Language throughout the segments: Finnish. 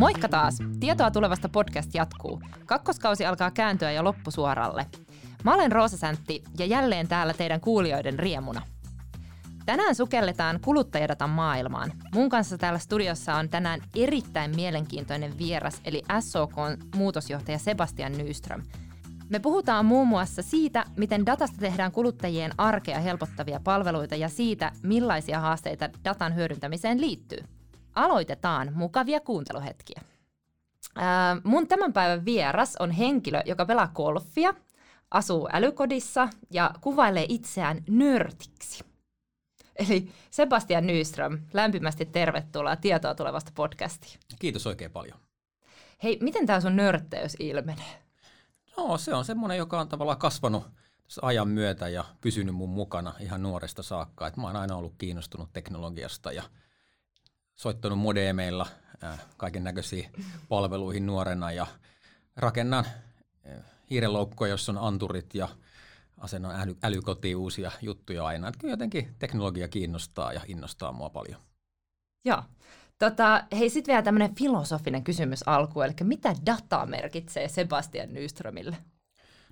Moikka taas! Tietoa tulevasta podcast jatkuu. Kakkoskausi alkaa kääntyä jo loppusuoralle. Mä olen Roosa Säntti ja jälleen täällä teidän kuulijoiden riemuna. Tänään sukelletaan kuluttajadatan maailmaan. Mun kanssa täällä studiossa on tänään erittäin mielenkiintoinen vieras, eli SOK muutosjohtaja Sebastian Nyström. Me puhutaan muun muassa siitä, miten datasta tehdään kuluttajien arkea helpottavia palveluita ja siitä, millaisia haasteita datan hyödyntämiseen liittyy. Aloitetaan mukavia kuunteluhetkiä. Ää, mun tämän päivän vieras on henkilö, joka pelaa golfia, asuu älykodissa ja kuvailee itseään nörtiksi. Eli Sebastian Nyström, lämpimästi tervetuloa Tietoa tulevasta podcastiin. Kiitos oikein paljon. Hei, miten tämä sun nörtteys ilmenee? No se on semmoinen, joka on tavallaan kasvanut ajan myötä ja pysynyt mun mukana ihan nuoresta saakka. Et mä oon aina ollut kiinnostunut teknologiasta ja soittanut modeemeilla äh, kaiken näköisiin palveluihin nuorena ja rakennan äh, hiirenloukkoja, jossa on anturit ja asennan äly, älykotiin uusia juttuja aina. Et kyllä jotenkin teknologia kiinnostaa ja innostaa mua paljon. Joo. Tota, hei, sitten vielä tämmöinen filosofinen kysymys alkuun, eli mitä data merkitsee Sebastian Nyströmille?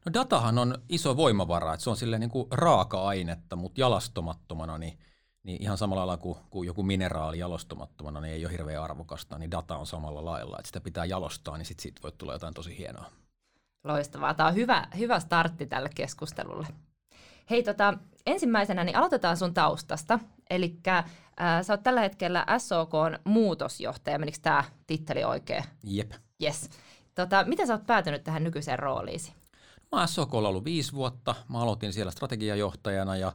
No datahan on iso voimavara, että se on silleen niin kuin raaka-ainetta, mutta jalastomattomana, niin, niin ihan samalla lailla kuin, kuin joku mineraali jalostamattomana, niin ei ole hirveän arvokasta, niin data on samalla lailla, että sitä pitää jalostaa, niin sitten siitä voi tulla jotain tosi hienoa. Loistavaa. Tämä on hyvä, hyvä startti tälle keskustelulle. Hei, tota, ensimmäisenä niin aloitetaan sun taustasta. Eli äh, sä oot tällä hetkellä SOK muutosjohtaja. Menikö tämä titteli oikein? Jep. Yes. Tota, miten sä oot päätynyt tähän nykyiseen rooliisi? Mä oon SOK ollut viisi vuotta. Mä aloitin siellä strategiajohtajana ja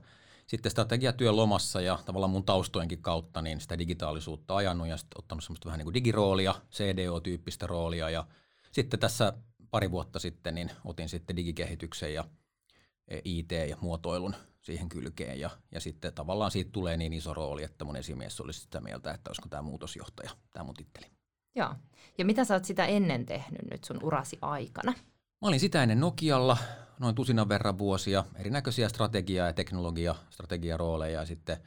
sitten strategiatyön lomassa ja tavallaan mun taustojenkin kautta niin sitä digitaalisuutta ajanut ja sitten ottanut semmoista vähän niin kuin digiroolia, CDO-tyyppistä roolia ja sitten tässä pari vuotta sitten niin otin sitten digikehityksen ja e, IT ja muotoilun siihen kylkeen ja, ja sitten tavallaan siitä tulee niin iso rooli, että mun esimies olisi sitä mieltä, että olisiko tämä muutosjohtaja, tämä mun titteli. Joo. Ja mitä sä oot sitä ennen tehnyt nyt sun urasi aikana? Mä olin sitä ennen Nokialla noin tusinan verran vuosia, erinäköisiä strategia- ja teknologia, strategiarooleja ja sitten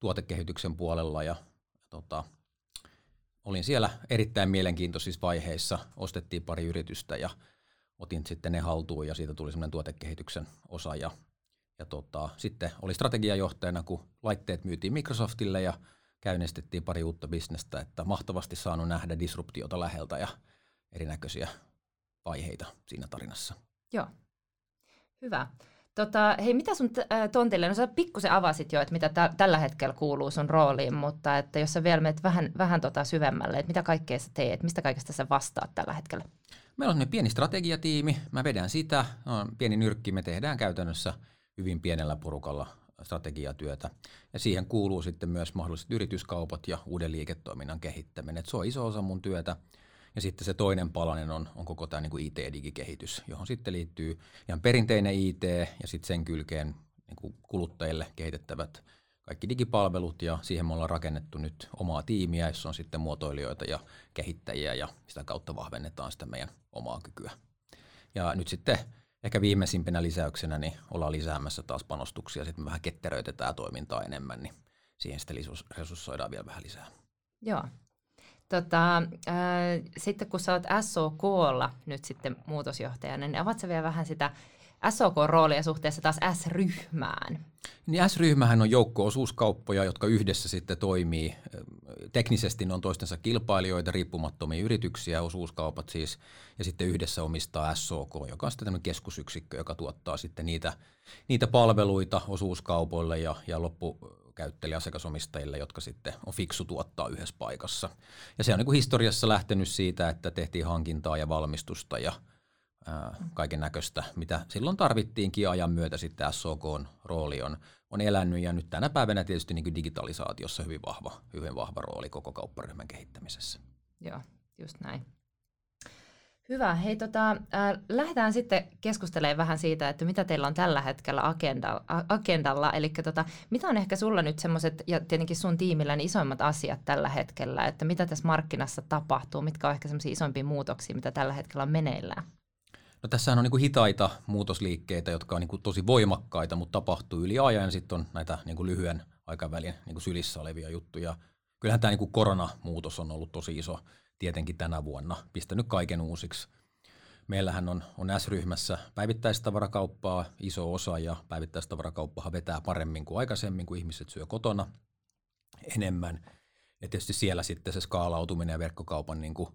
tuotekehityksen puolella ja tota, olin siellä erittäin mielenkiintoisissa vaiheissa. Ostettiin pari yritystä ja otin sitten ne haltuun ja siitä tuli semmoinen tuotekehityksen osa ja, ja tota, sitten oli strategiajohtajana, kun laitteet myytiin Microsoftille ja käynnistettiin pari uutta bisnestä, että mahtavasti saanut nähdä disruptiota läheltä ja erinäköisiä vaiheita siinä tarinassa. Joo, hyvä. Tota, hei, mitä sun t- tontille, no sä pikkusen avasit jo, että mitä t- tällä hetkellä kuuluu sun rooliin, mutta että jos sä vielä menet vähän, vähän tota syvemmälle, että mitä kaikkea sä teet, mistä kaikesta sä vastaat tällä hetkellä? Meillä on pieni strategiatiimi, mä vedän sitä, no, pieni nyrkki, me tehdään käytännössä hyvin pienellä porukalla strategiatyötä. Ja siihen kuuluu sitten myös mahdolliset yrityskaupat ja uuden liiketoiminnan kehittäminen. Et se on iso osa mun työtä. Ja sitten se toinen palanen on, on koko tämä niin IT- ja digikehitys, johon sitten liittyy ihan perinteinen IT ja sitten sen kylkeen niin kuin kuluttajille kehitettävät kaikki digipalvelut ja siihen me ollaan rakennettu nyt omaa tiimiä, jossa on sitten muotoilijoita ja kehittäjiä ja sitä kautta vahvennetaan sitä meidän omaa kykyä. Ja nyt sitten ehkä viimeisimpänä lisäyksenä niin ollaan lisäämässä taas panostuksia, sitten me vähän ketteröitetään toimintaa enemmän, niin siihen sitten resurssoidaan vielä vähän lisää. Joo. Tota, äh, sitten kun sä oot SOKlla nyt sitten muutosjohtajana, niin avaat vielä vähän sitä SOK-roolia suhteessa taas S-ryhmään? Niin S-ryhmähän on joukko osuuskauppoja, jotka yhdessä sitten toimii. Teknisesti ne on toistensa kilpailijoita, riippumattomia yrityksiä, osuuskaupat siis, ja sitten yhdessä omistaa SOK, joka on sitten tämmöinen keskusyksikkö, joka tuottaa sitten niitä, niitä palveluita osuuskaupoille ja, ja loppukäyttäjille, asiakasomistajille, jotka sitten on fiksu tuottaa yhdessä paikassa. Ja se on niin kuin historiassa lähtenyt siitä, että tehtiin hankintaa ja valmistusta ja – kaiken näköistä, mitä silloin tarvittiinkin ajan myötä sitten SOKn rooli on, on elänyt ja nyt tänä päivänä tietysti niin kuin digitalisaatiossa hyvin vahva, hyvin vahva rooli koko kaupparyhmän kehittämisessä. Joo, just näin. Hyvä. Hei, tota, äh, lähdetään sitten keskustelemaan vähän siitä, että mitä teillä on tällä hetkellä agenda, agendalla. Eli tota, mitä on ehkä sulla nyt semmoiset, ja tietenkin sun tiimillä, niin isoimmat asiat tällä hetkellä, että mitä tässä markkinassa tapahtuu, mitkä on ehkä semmoisia isoimpia muutoksia, mitä tällä hetkellä on meneillään? No tässähän on niin kuin hitaita muutosliikkeitä, jotka on niin kuin tosi voimakkaita, mutta tapahtuu yli ajan. Sitten on näitä niin kuin lyhyen aikavälin niin kuin sylissä olevia juttuja. Kyllähän tämä niin kuin koronamuutos on ollut tosi iso tietenkin tänä vuonna pistänyt kaiken uusiksi. Meillähän on, on S-ryhmässä päivittäistavarakauppaa iso osa ja päivittäistavarakauppahan vetää paremmin kuin aikaisemmin, kun ihmiset syö kotona enemmän. Ja tietysti siellä sitten se skaalautuminen ja verkkokaupan niin kuin,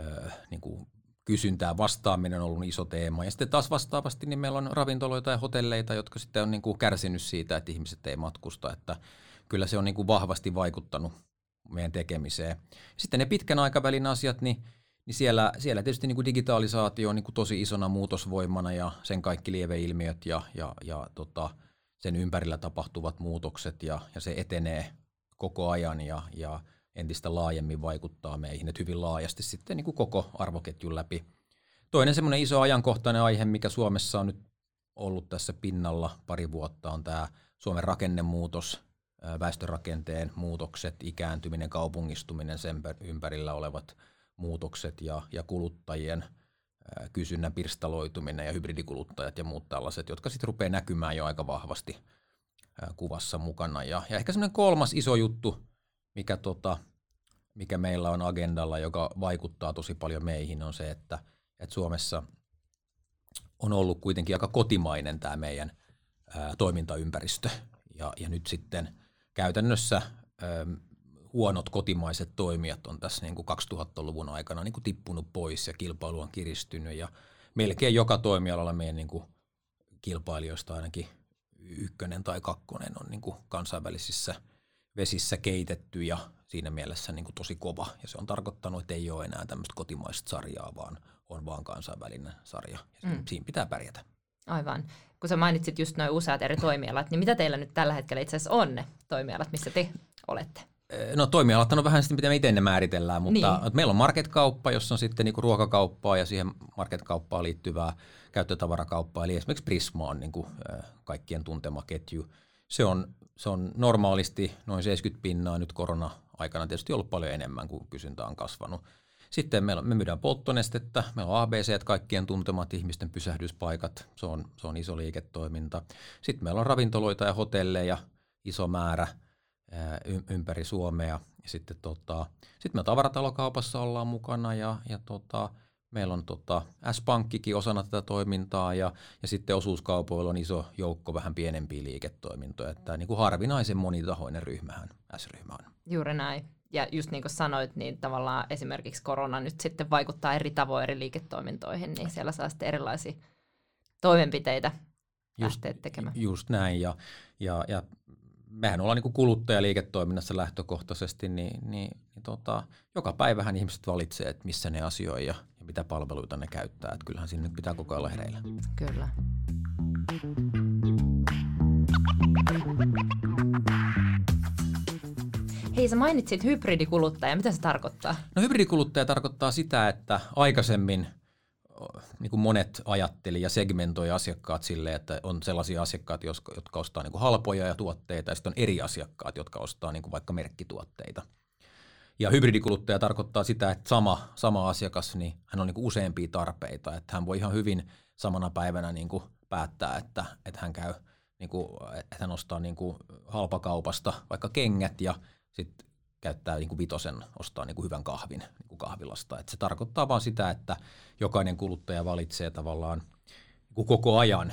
äh, niin kuin kysyntää vastaaminen on ollut iso teema. Ja sitten taas vastaavasti niin meillä on ravintoloita ja hotelleita, jotka sitten on niin kuin kärsinyt siitä, että ihmiset ei matkusta. Että kyllä se on niin kuin vahvasti vaikuttanut meidän tekemiseen. Sitten ne pitkän aikavälin asiat, niin, niin siellä, siellä tietysti niin kuin digitalisaatio on niin kuin tosi isona muutosvoimana ja sen kaikki lieveilmiöt ja, ja, ja tota, sen ympärillä tapahtuvat muutokset ja, ja se etenee koko ajan ja, ja entistä laajemmin vaikuttaa meihin, että hyvin laajasti sitten niin kuin koko arvoketjun läpi. Toinen semmoinen iso ajankohtainen aihe, mikä Suomessa on nyt ollut tässä pinnalla pari vuotta, on tämä Suomen rakennemuutos, väestörakenteen muutokset, ikääntyminen, kaupungistuminen, sen ympärillä olevat muutokset ja, ja kuluttajien kysynnän pirstaloituminen ja hybridikuluttajat ja muut tällaiset, jotka sitten rupeaa näkymään jo aika vahvasti kuvassa mukana. Ja, ja ehkä semmoinen kolmas iso juttu, mikä, tota, mikä meillä on agendalla, joka vaikuttaa tosi paljon meihin, on se, että, että Suomessa on ollut kuitenkin aika kotimainen tämä meidän ää, toimintaympäristö. Ja, ja nyt sitten käytännössä ää, huonot kotimaiset toimijat on tässä niin kuin 2000-luvun aikana niin kuin tippunut pois ja kilpailu on kiristynyt ja melkein joka toimialalla meidän niin kuin kilpailijoista ainakin ykkönen tai kakkonen on niin kuin kansainvälisissä – vesissä keitetty ja siinä mielessä niin kuin tosi kova. Ja se on tarkoittanut, että ei ole enää tämmöistä kotimaista sarjaa, vaan on vaan kansainvälinen sarja. Ja mm. Siinä pitää pärjätä. Aivan. Kun sä mainitsit just noin useat eri toimialat, niin mitä teillä nyt tällä hetkellä itse asiassa on ne toimialat, missä te olette? No toimialat on vähän sitten, miten me itse ne määritellään, mutta niin. meillä on marketkauppa, jossa on sitten niinku ruokakauppaa ja siihen marketkauppaan liittyvää käyttötavarakauppaa. Eli esimerkiksi Prisma on niinku, kaikkien tuntema ketju. Se on se on normaalisti noin 70 pinnaa, nyt korona-aikana tietysti ollut paljon enemmän, kuin kysyntä on kasvanut. Sitten meillä, me myydään polttonestettä, meillä on ABC, kaikkien tuntemat ihmisten pysähdyspaikat, se on, se on iso liiketoiminta. Sitten meillä on ravintoloita ja hotelleja, iso määrä ää, ympäri Suomea. Sitten tota, sit me tavaratalokaupassa ollaan mukana ja, ja tota, Meillä on tota, S-Pankkikin osana tätä toimintaa ja, ja sitten osuuskaupoilla on iso joukko vähän pienempiä liiketoimintoja. Että niin kuin harvinaisen monitahoinen ryhmähän S-ryhmä on. Juuri näin. Ja just niin kuin sanoit, niin tavallaan esimerkiksi korona nyt sitten vaikuttaa eri tavoin eri liiketoimintoihin, niin siellä saa sitten erilaisia toimenpiteitä just, tekemään. Just näin, ja, ja, ja mehän ollaan niin kuluttajaliiketoiminnassa lähtökohtaisesti, niin, niin, niin tota, joka päivähän ihmiset valitsee, että missä ne asioi ja, ja mitä palveluita ne käyttää. Että kyllähän sinne pitää koko ajan hereillä. Kyllä. Hei, sä mainitsit hybridikuluttaja. Mitä se tarkoittaa? No hybridikuluttaja tarkoittaa sitä, että aikaisemmin – niin kuin monet ajatteli ja segmentoi asiakkaat sille, että on sellaisia asiakkaat, jotka ostaa niin kuin halpoja ja tuotteita, ja sitten on eri asiakkaat, jotka ostaa niin kuin vaikka merkkituotteita. Ja hybridikuluttaja tarkoittaa sitä, että sama, sama asiakas, niin hän on niin kuin useampia tarpeita, että hän voi ihan hyvin samana päivänä niin kuin päättää, että, että hän käy, niin kuin, että hän ostaa niin kuin halpakaupasta vaikka kengät ja sitten käyttää niin kuin vitosen, ostaa niin kuin hyvän kahvin niin kuin kahvilasta. Et se tarkoittaa vain sitä, että jokainen kuluttaja valitsee tavallaan niin kuin koko ajan,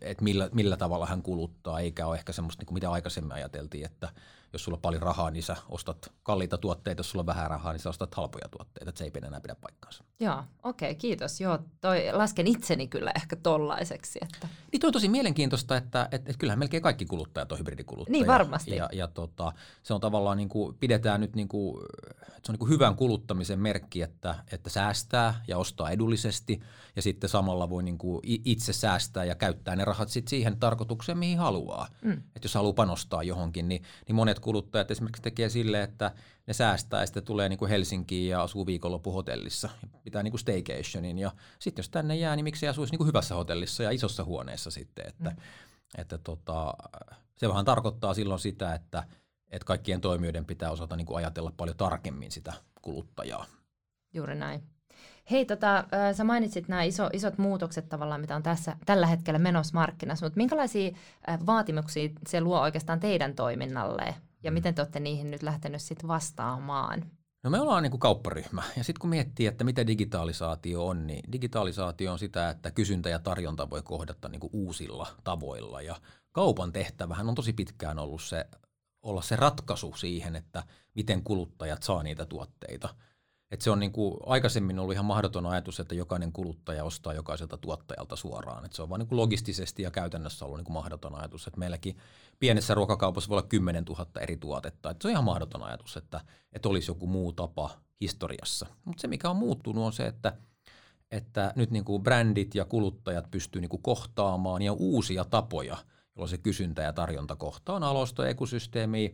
että millä, millä tavalla hän kuluttaa, eikä ole ehkä semmoista, niin kuin mitä aikaisemmin ajateltiin, että jos sulla on paljon rahaa, niin sä ostat kalliita tuotteita, jos sulla on vähän rahaa, niin sä ostat halpoja tuotteita, että se ei enää pidä paikkaansa. Joo, okei, okay, kiitos. Joo, toi, lasken itseni kyllä ehkä tollaiseksi. Että... Niin toi on tosi mielenkiintoista, että, että, että kyllähän melkein kaikki kuluttajat on hybridikuluttajia. Niin varmasti. Ja, ja tota, se on tavallaan niin kuin, pidetään nyt niin kuin, se on niin kuin hyvän kuluttamisen merkki, että, että säästää ja ostaa edullisesti ja sitten samalla voi niin kuin itse säästää ja käyttää ne rahat sitten siihen tarkoitukseen, mihin haluaa. Mm. Että jos haluaa panostaa johonkin, niin, niin monet kuluttajat esimerkiksi tekee silleen, että ne säästää ja sitten tulee niin kuin Helsinkiin ja asuu viikonloppu hotellissa. Pitää niin kuin staycationin ja sitten jos tänne jää, niin miksi asuisi niin kuin hyvässä hotellissa ja isossa huoneessa sitten. Että, mm. että tota, se vähän tarkoittaa silloin sitä, että, että kaikkien toimijoiden pitää osata niin kuin ajatella paljon tarkemmin sitä kuluttajaa. Juuri näin. Hei, tota, sä mainitsit nämä iso, isot muutokset tavallaan, mitä on tässä, tällä hetkellä menossa markkinassa, mutta minkälaisia vaatimuksia se luo oikeastaan teidän toiminnalle ja miten te olette niihin nyt lähtenyt sitten vastaamaan? No me ollaan niin kuin kaupparyhmä ja sitten kun miettii, että mitä digitalisaatio on, niin digitalisaatio on sitä, että kysyntä ja tarjonta voi kohdata niin kuin uusilla tavoilla ja kaupan tehtävähän on tosi pitkään ollut se, olla se ratkaisu siihen, että miten kuluttajat saa niitä tuotteita – et se on niin kuin aikaisemmin ollut ihan mahdoton ajatus, että jokainen kuluttaja ostaa jokaiselta tuottajalta suoraan. Et se on vain niin kuin logistisesti ja käytännössä ollut niin kuin mahdoton ajatus. Et meilläkin pienessä ruokakaupassa voi olla 10 000 eri tuotetta. Et se on ihan mahdoton ajatus, että, että olisi joku muu tapa historiassa. Mutta se, mikä on muuttunut, on se, että, että nyt niin kuin brändit ja kuluttajat pystyy niin kuin kohtaamaan ja uusia tapoja, jolloin se kysyntä ja tarjonta kohtaa on alosto, ekosysteemiä,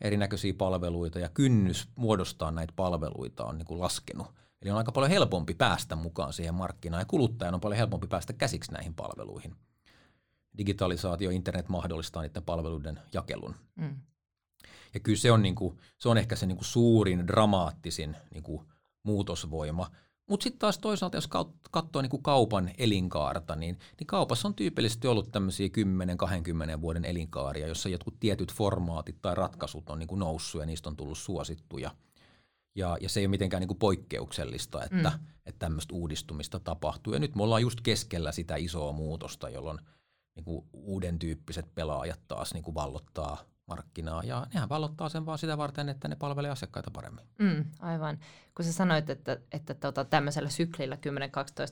erinäköisiä palveluita ja kynnys muodostaa näitä palveluita on niin kuin laskenut. Eli on aika paljon helpompi päästä mukaan siihen markkinaan ja kuluttajan on paljon helpompi päästä käsiksi näihin palveluihin. Digitalisaatio, internet mahdollistaa niiden palveluiden jakelun. Mm. Ja kyllä se on, niin kuin, se on ehkä se niin kuin suurin, dramaattisin niin kuin muutosvoima – mutta sitten taas toisaalta, jos katsoo niin kaupan elinkaarta, niin, niin kaupassa on tyypillisesti ollut tämmöisiä 10-20 vuoden elinkaaria, jossa jotkut tietyt formaatit tai ratkaisut on niin kuin noussut ja niistä on tullut suosittuja. Ja, ja se ei ole mitenkään niin kuin poikkeuksellista, että, mm. että tämmöistä uudistumista tapahtuu. Ja nyt me ollaan just keskellä sitä isoa muutosta, jolloin niin kuin uuden tyyppiset pelaajat taas niin kuin vallottaa markkinaa ja nehän vallottaa sen vaan sitä varten, että ne palvelee asiakkaita paremmin. Mm, aivan. Kun sä sanoit, että, että tota, tämmöisellä syklillä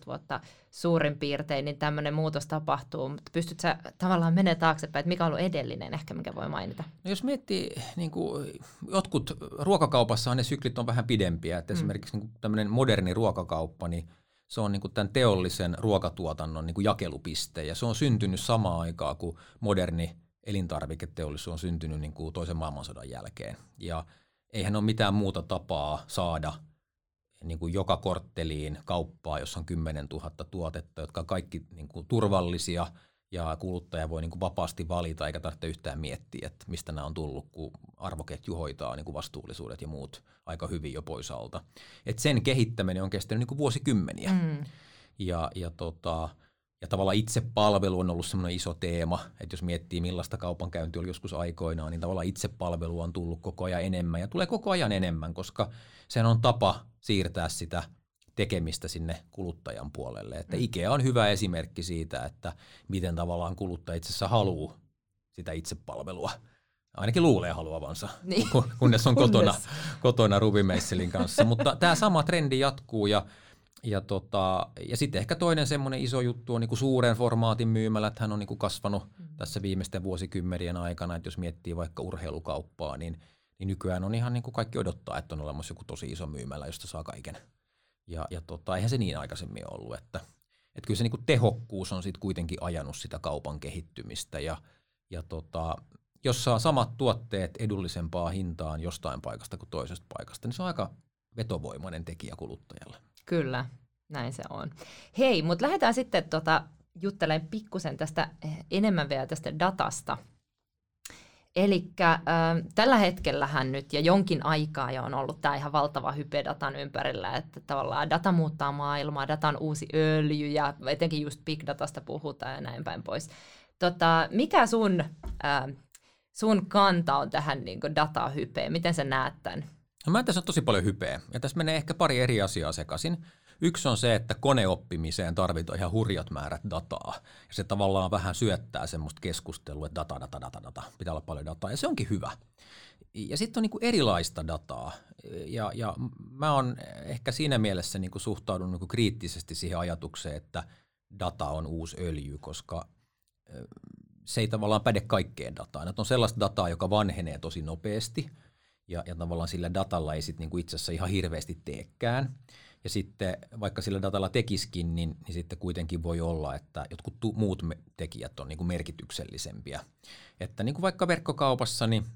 10-12 vuotta suurin piirtein, niin tämmöinen muutos tapahtuu, mutta pystyt sä tavallaan menemään taaksepäin, että mikä on ollut edellinen ehkä, mikä voi mainita? No jos miettii, niin kuin, jotkut ruokakaupassa ne syklit on vähän pidempiä, että mm. esimerkiksi niin tämmöinen moderni ruokakauppa, niin se on niin kuin tämän teollisen ruokatuotannon niin kuin jakelupiste ja se on syntynyt samaan aikaan kuin moderni elintarviketeollisuus on syntynyt niin kuin toisen maailmansodan jälkeen. Ja eihän ole mitään muuta tapaa saada niin kuin joka kortteliin kauppaa, jossa on 10 000 tuotetta, jotka on kaikki niin kuin turvallisia ja kuluttaja voi niin kuin vapaasti valita eikä tarvitse yhtään miettiä, että mistä nämä on tullut, kun arvoketju hoitaa niin kuin vastuullisuudet ja muut aika hyvin jo pois alta. Et sen kehittäminen on kestänyt niin kuin vuosikymmeniä. Mm. Ja, ja tota, ja tavallaan itsepalvelu on ollut semmoinen iso teema, että jos miettii millaista kaupankäynti oli joskus aikoinaan, niin tavallaan itsepalvelu on tullut koko ajan enemmän ja tulee koko ajan enemmän, koska sehän on tapa siirtää sitä tekemistä sinne kuluttajan puolelle. Että mm. IKEA on hyvä esimerkki siitä, että miten tavallaan kuluttaja itse asiassa haluaa sitä itsepalvelua. Ainakin luulee haluavansa, niin. kunnes on kotona, kotona Rubimeisselin kanssa. Mutta tämä sama trendi jatkuu ja ja, tota, ja sitten ehkä toinen semmoinen iso juttu on niin kuin suuren formaatin myymälät. Hän on niin kuin kasvanut mm. tässä viimeisten vuosikymmenien aikana. Että jos miettii vaikka urheilukauppaa, niin, niin nykyään on ihan niin kuin kaikki odottaa, että on olemassa joku tosi iso myymälä, josta saa kaiken. Ja, ja tota, eihän se niin aikaisemmin ollut. Että, että kyllä se niin kuin tehokkuus on sitten kuitenkin ajanut sitä kaupan kehittymistä. Ja, ja tota, jos saa samat tuotteet edullisempaa hintaan jostain paikasta kuin toisesta paikasta, niin se on aika vetovoimainen tekijä kuluttajalle. Kyllä, näin se on. Hei, mutta lähdetään sitten tota, juttelemaan pikkusen tästä eh, enemmän vielä tästä datasta. Eli äh, tällä hetkellähän nyt ja jonkin aikaa jo on ollut tämä ihan valtava hype datan ympärillä, että tavallaan data muuttaa maailmaa, data on uusi öljy ja etenkin just big datasta puhutaan ja näin päin pois. Tota, mikä sun, äh, sun kanta on tähän niin datahypeen? Miten sä näet tämän? No mä tässä on tosi paljon hypeä, ja tässä menee ehkä pari eri asiaa sekaisin. Yksi on se, että koneoppimiseen tarvitaan ihan hurjat määrät dataa. Ja se tavallaan vähän syöttää semmoista keskustelua, että data, data, data, data. Pitää olla paljon dataa, ja se onkin hyvä. Ja sitten on niinku erilaista dataa. Ja, ja mä oon ehkä siinä mielessä niinku suhtaudun niinku kriittisesti siihen ajatukseen, että data on uusi öljy, koska se ei tavallaan päde kaikkeen dataan. Että on sellaista dataa, joka vanhenee tosi nopeasti – ja, ja tavallaan sillä datalla ei sitten niinku itse asiassa ihan hirveästi teekään. Ja sitten vaikka sillä datalla tekiskin, niin, niin sitten kuitenkin voi olla, että jotkut tu- muut me- tekijät on niinku merkityksellisempiä. Että niin kuin vaikka verkkokaupassa, niin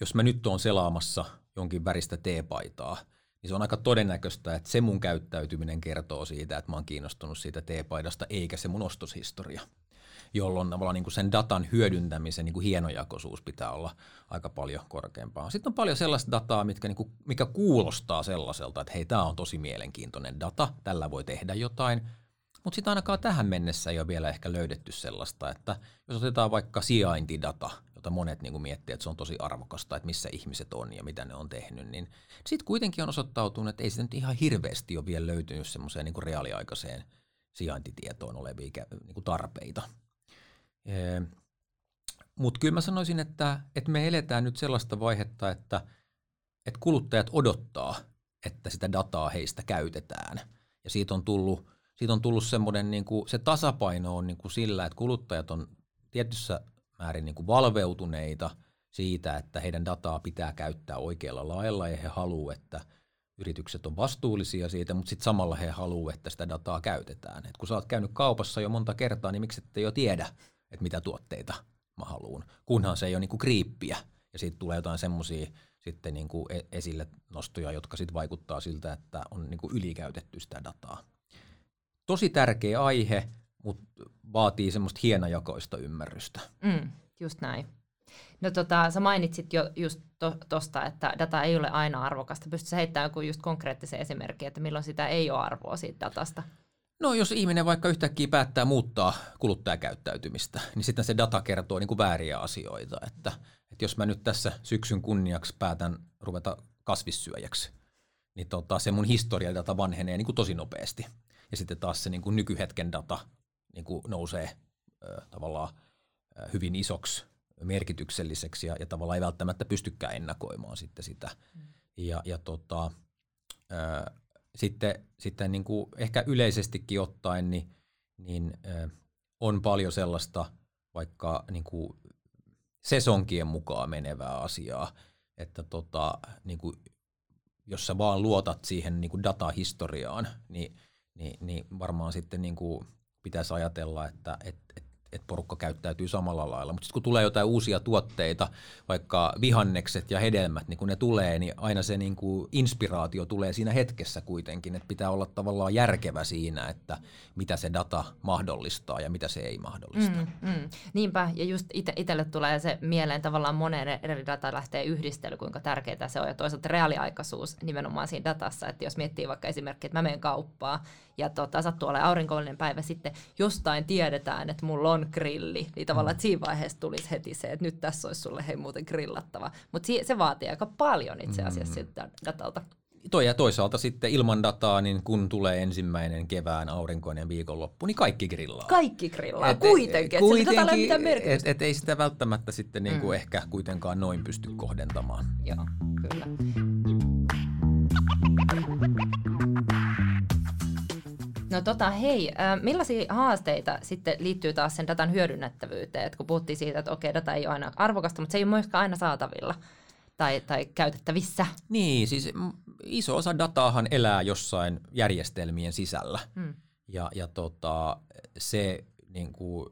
jos mä nyt oon selaamassa jonkin väristä teepaitaa, niin se on aika todennäköistä, että se mun käyttäytyminen kertoo siitä, että mä oon kiinnostunut siitä teepaidasta, eikä se mun ostoshistoria jolloin tavallaan niin kuin sen datan hyödyntämisen niin kuin hienojakoisuus pitää olla aika paljon korkeampaa. Sitten on paljon sellaista dataa, mitkä, niin kuin, mikä kuulostaa sellaiselta, että hei, tämä on tosi mielenkiintoinen data, tällä voi tehdä jotain, mutta sitten ainakaan tähän mennessä ei ole vielä ehkä löydetty sellaista, että jos otetaan vaikka sijaintidata, jota monet niin miettii, että se on tosi arvokasta, että missä ihmiset on ja mitä ne on tehnyt, niin sitten kuitenkin on osoittautunut, että ei sitä nyt ihan hirveästi ole vielä löytynyt semmoiseen niin reaaliaikaiseen sijaintitietoon olevia niin tarpeita. Mutta kyllä mä sanoisin, että, että me eletään nyt sellaista vaihetta, että, että kuluttajat odottaa, että sitä dataa heistä käytetään. Ja siitä on tullut, siitä on tullut semmoinen, niin kuin, se tasapaino on niin kuin sillä, että kuluttajat on tietyssä määrin niin kuin valveutuneita siitä, että heidän dataa pitää käyttää oikealla lailla ja he haluavat, että yritykset on vastuullisia siitä, mutta sitten samalla he haluavat, että sitä dataa käytetään. Et kun sä oot käynyt kaupassa jo monta kertaa, niin miksi ette jo tiedä, että mitä tuotteita mä haluan, kunhan se ei ole niin kuin kriippiä ja siitä tulee jotain semmoisia sitten niin kuin e-, esille nostoja, jotka sitten vaikuttaa siltä, että on niin kuin ylikäytetty sitä dataa. Tosi tärkeä aihe, mutta vaatii semmoista hienojakoista ymmärrystä. Mm, just näin. No tota, sä mainitsit jo just tuosta, to, että data ei ole aina arvokasta. Pystytkö heittämään joku just konkreettisen esimerkin, että milloin sitä ei ole arvoa siitä datasta? No jos ihminen vaikka yhtäkkiä päättää muuttaa kuluttajakäyttäytymistä, niin sitten se data kertoo niin kuin vääriä asioita. Että, että jos mä nyt tässä syksyn kunniaksi päätän ruveta kasvissyöjäksi, niin tota, se mun historiadata vanhenee niin kuin tosi nopeasti. Ja sitten taas se niin kuin nykyhetken data niin kuin nousee äh, tavallaan äh, hyvin isoksi merkitykselliseksi ja, ja tavallaan ei välttämättä pystykään ennakoimaan sitten sitä. Mm. Ja, ja tota, äh, sitten, sitten niin kuin ehkä yleisestikin ottaen, niin, niin on paljon sellaista vaikka niin kuin sesonkien mukaan menevää asiaa, että tota, niin kuin, jos sä vaan luotat siihen niin kuin datahistoriaan, niin, niin, niin varmaan sitten niin kuin pitäisi ajatella, että et, et että porukka käyttäytyy samalla lailla. Mutta sitten kun tulee jotain uusia tuotteita, vaikka vihannekset ja hedelmät, niin kun ne tulee, niin aina se niin kuin inspiraatio tulee siinä hetkessä kuitenkin, että pitää olla tavallaan järkevä siinä, että mitä se data mahdollistaa ja mitä se ei mahdollista. Mm, mm. Niinpä, ja just ite, itselle tulee se mieleen tavallaan moneen eri data lähtee yhdistely, kuinka tärkeää se on, ja toisaalta reaaliaikaisuus nimenomaan siinä datassa, että jos miettii vaikka esimerkiksi, että mä menen kauppaan, ja tota, sattuu olemaan aurinkollinen päivä sitten, jostain tiedetään, että mulla on grilli, niin tavallaan, että siinä vaiheessa tulisi heti se, että nyt tässä olisi sulle hei muuten grillattava. Mutta se vaatii aika paljon itse asiassa mm. datalta. Toi ja toisaalta sitten ilman dataa, niin kun tulee ensimmäinen kevään aurinkoinen viikonloppu, niin kaikki grillaa. Kaikki grillaa, et, kuitenkin. kuitenkin et, et, et ei sitä välttämättä sitten niinku mm. ehkä kuitenkaan noin pysty kohdentamaan. Joo, kyllä. No tota, hei, millaisia haasteita sitten liittyy taas sen datan hyödynnettävyyteen? Et kun puhuttiin siitä, että okei, data ei ole aina arvokasta, mutta se ei ole myöskään aina saatavilla tai, tai käytettävissä. Niin, siis iso osa dataahan elää jossain järjestelmien sisällä. Hmm. Ja, ja tota, se niin kuin,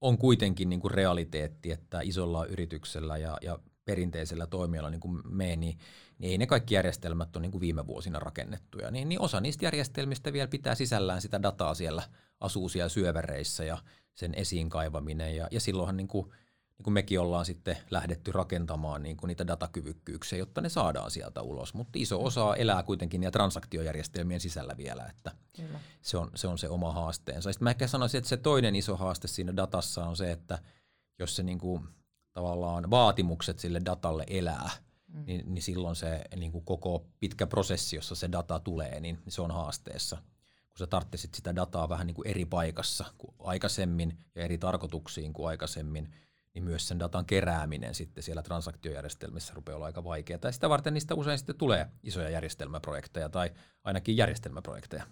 on kuitenkin niin kuin realiteetti, että isolla yrityksellä ja, ja perinteisellä toimialalla niin kuin me, niin niin ei ne kaikki järjestelmät ole niin kuin viime vuosina rakennettuja. Niin, niin osa niistä järjestelmistä vielä pitää sisällään sitä dataa siellä, asuu siellä syövereissä ja sen esiin kaivaminen. Ja, ja silloinhan niin kuin, niin kuin mekin ollaan sitten lähdetty rakentamaan niin kuin niitä datakyvykkyyksiä, jotta ne saadaan sieltä ulos. Mutta iso osa elää kuitenkin niitä transaktiojärjestelmien sisällä vielä, että se on, se on se oma haasteensa. Sitten mä ehkä sanoisin, että se toinen iso haaste siinä datassa on se, että jos se niin kuin, tavallaan vaatimukset sille datalle elää – mm. niin, niin silloin se niin kuin koko pitkä prosessi, jossa se data tulee, niin se on haasteessa. Kun sä tarvitset sitä dataa vähän niin kuin eri paikassa kuin aikaisemmin ja eri tarkoituksiin kuin aikaisemmin, niin myös sen datan kerääminen sitten siellä transaktiojärjestelmissä rupeaa olla aika vaikeaa. Ja sitä varten niistä usein sitten tulee isoja järjestelmäprojekteja tai ainakin järjestelmäprojekteja.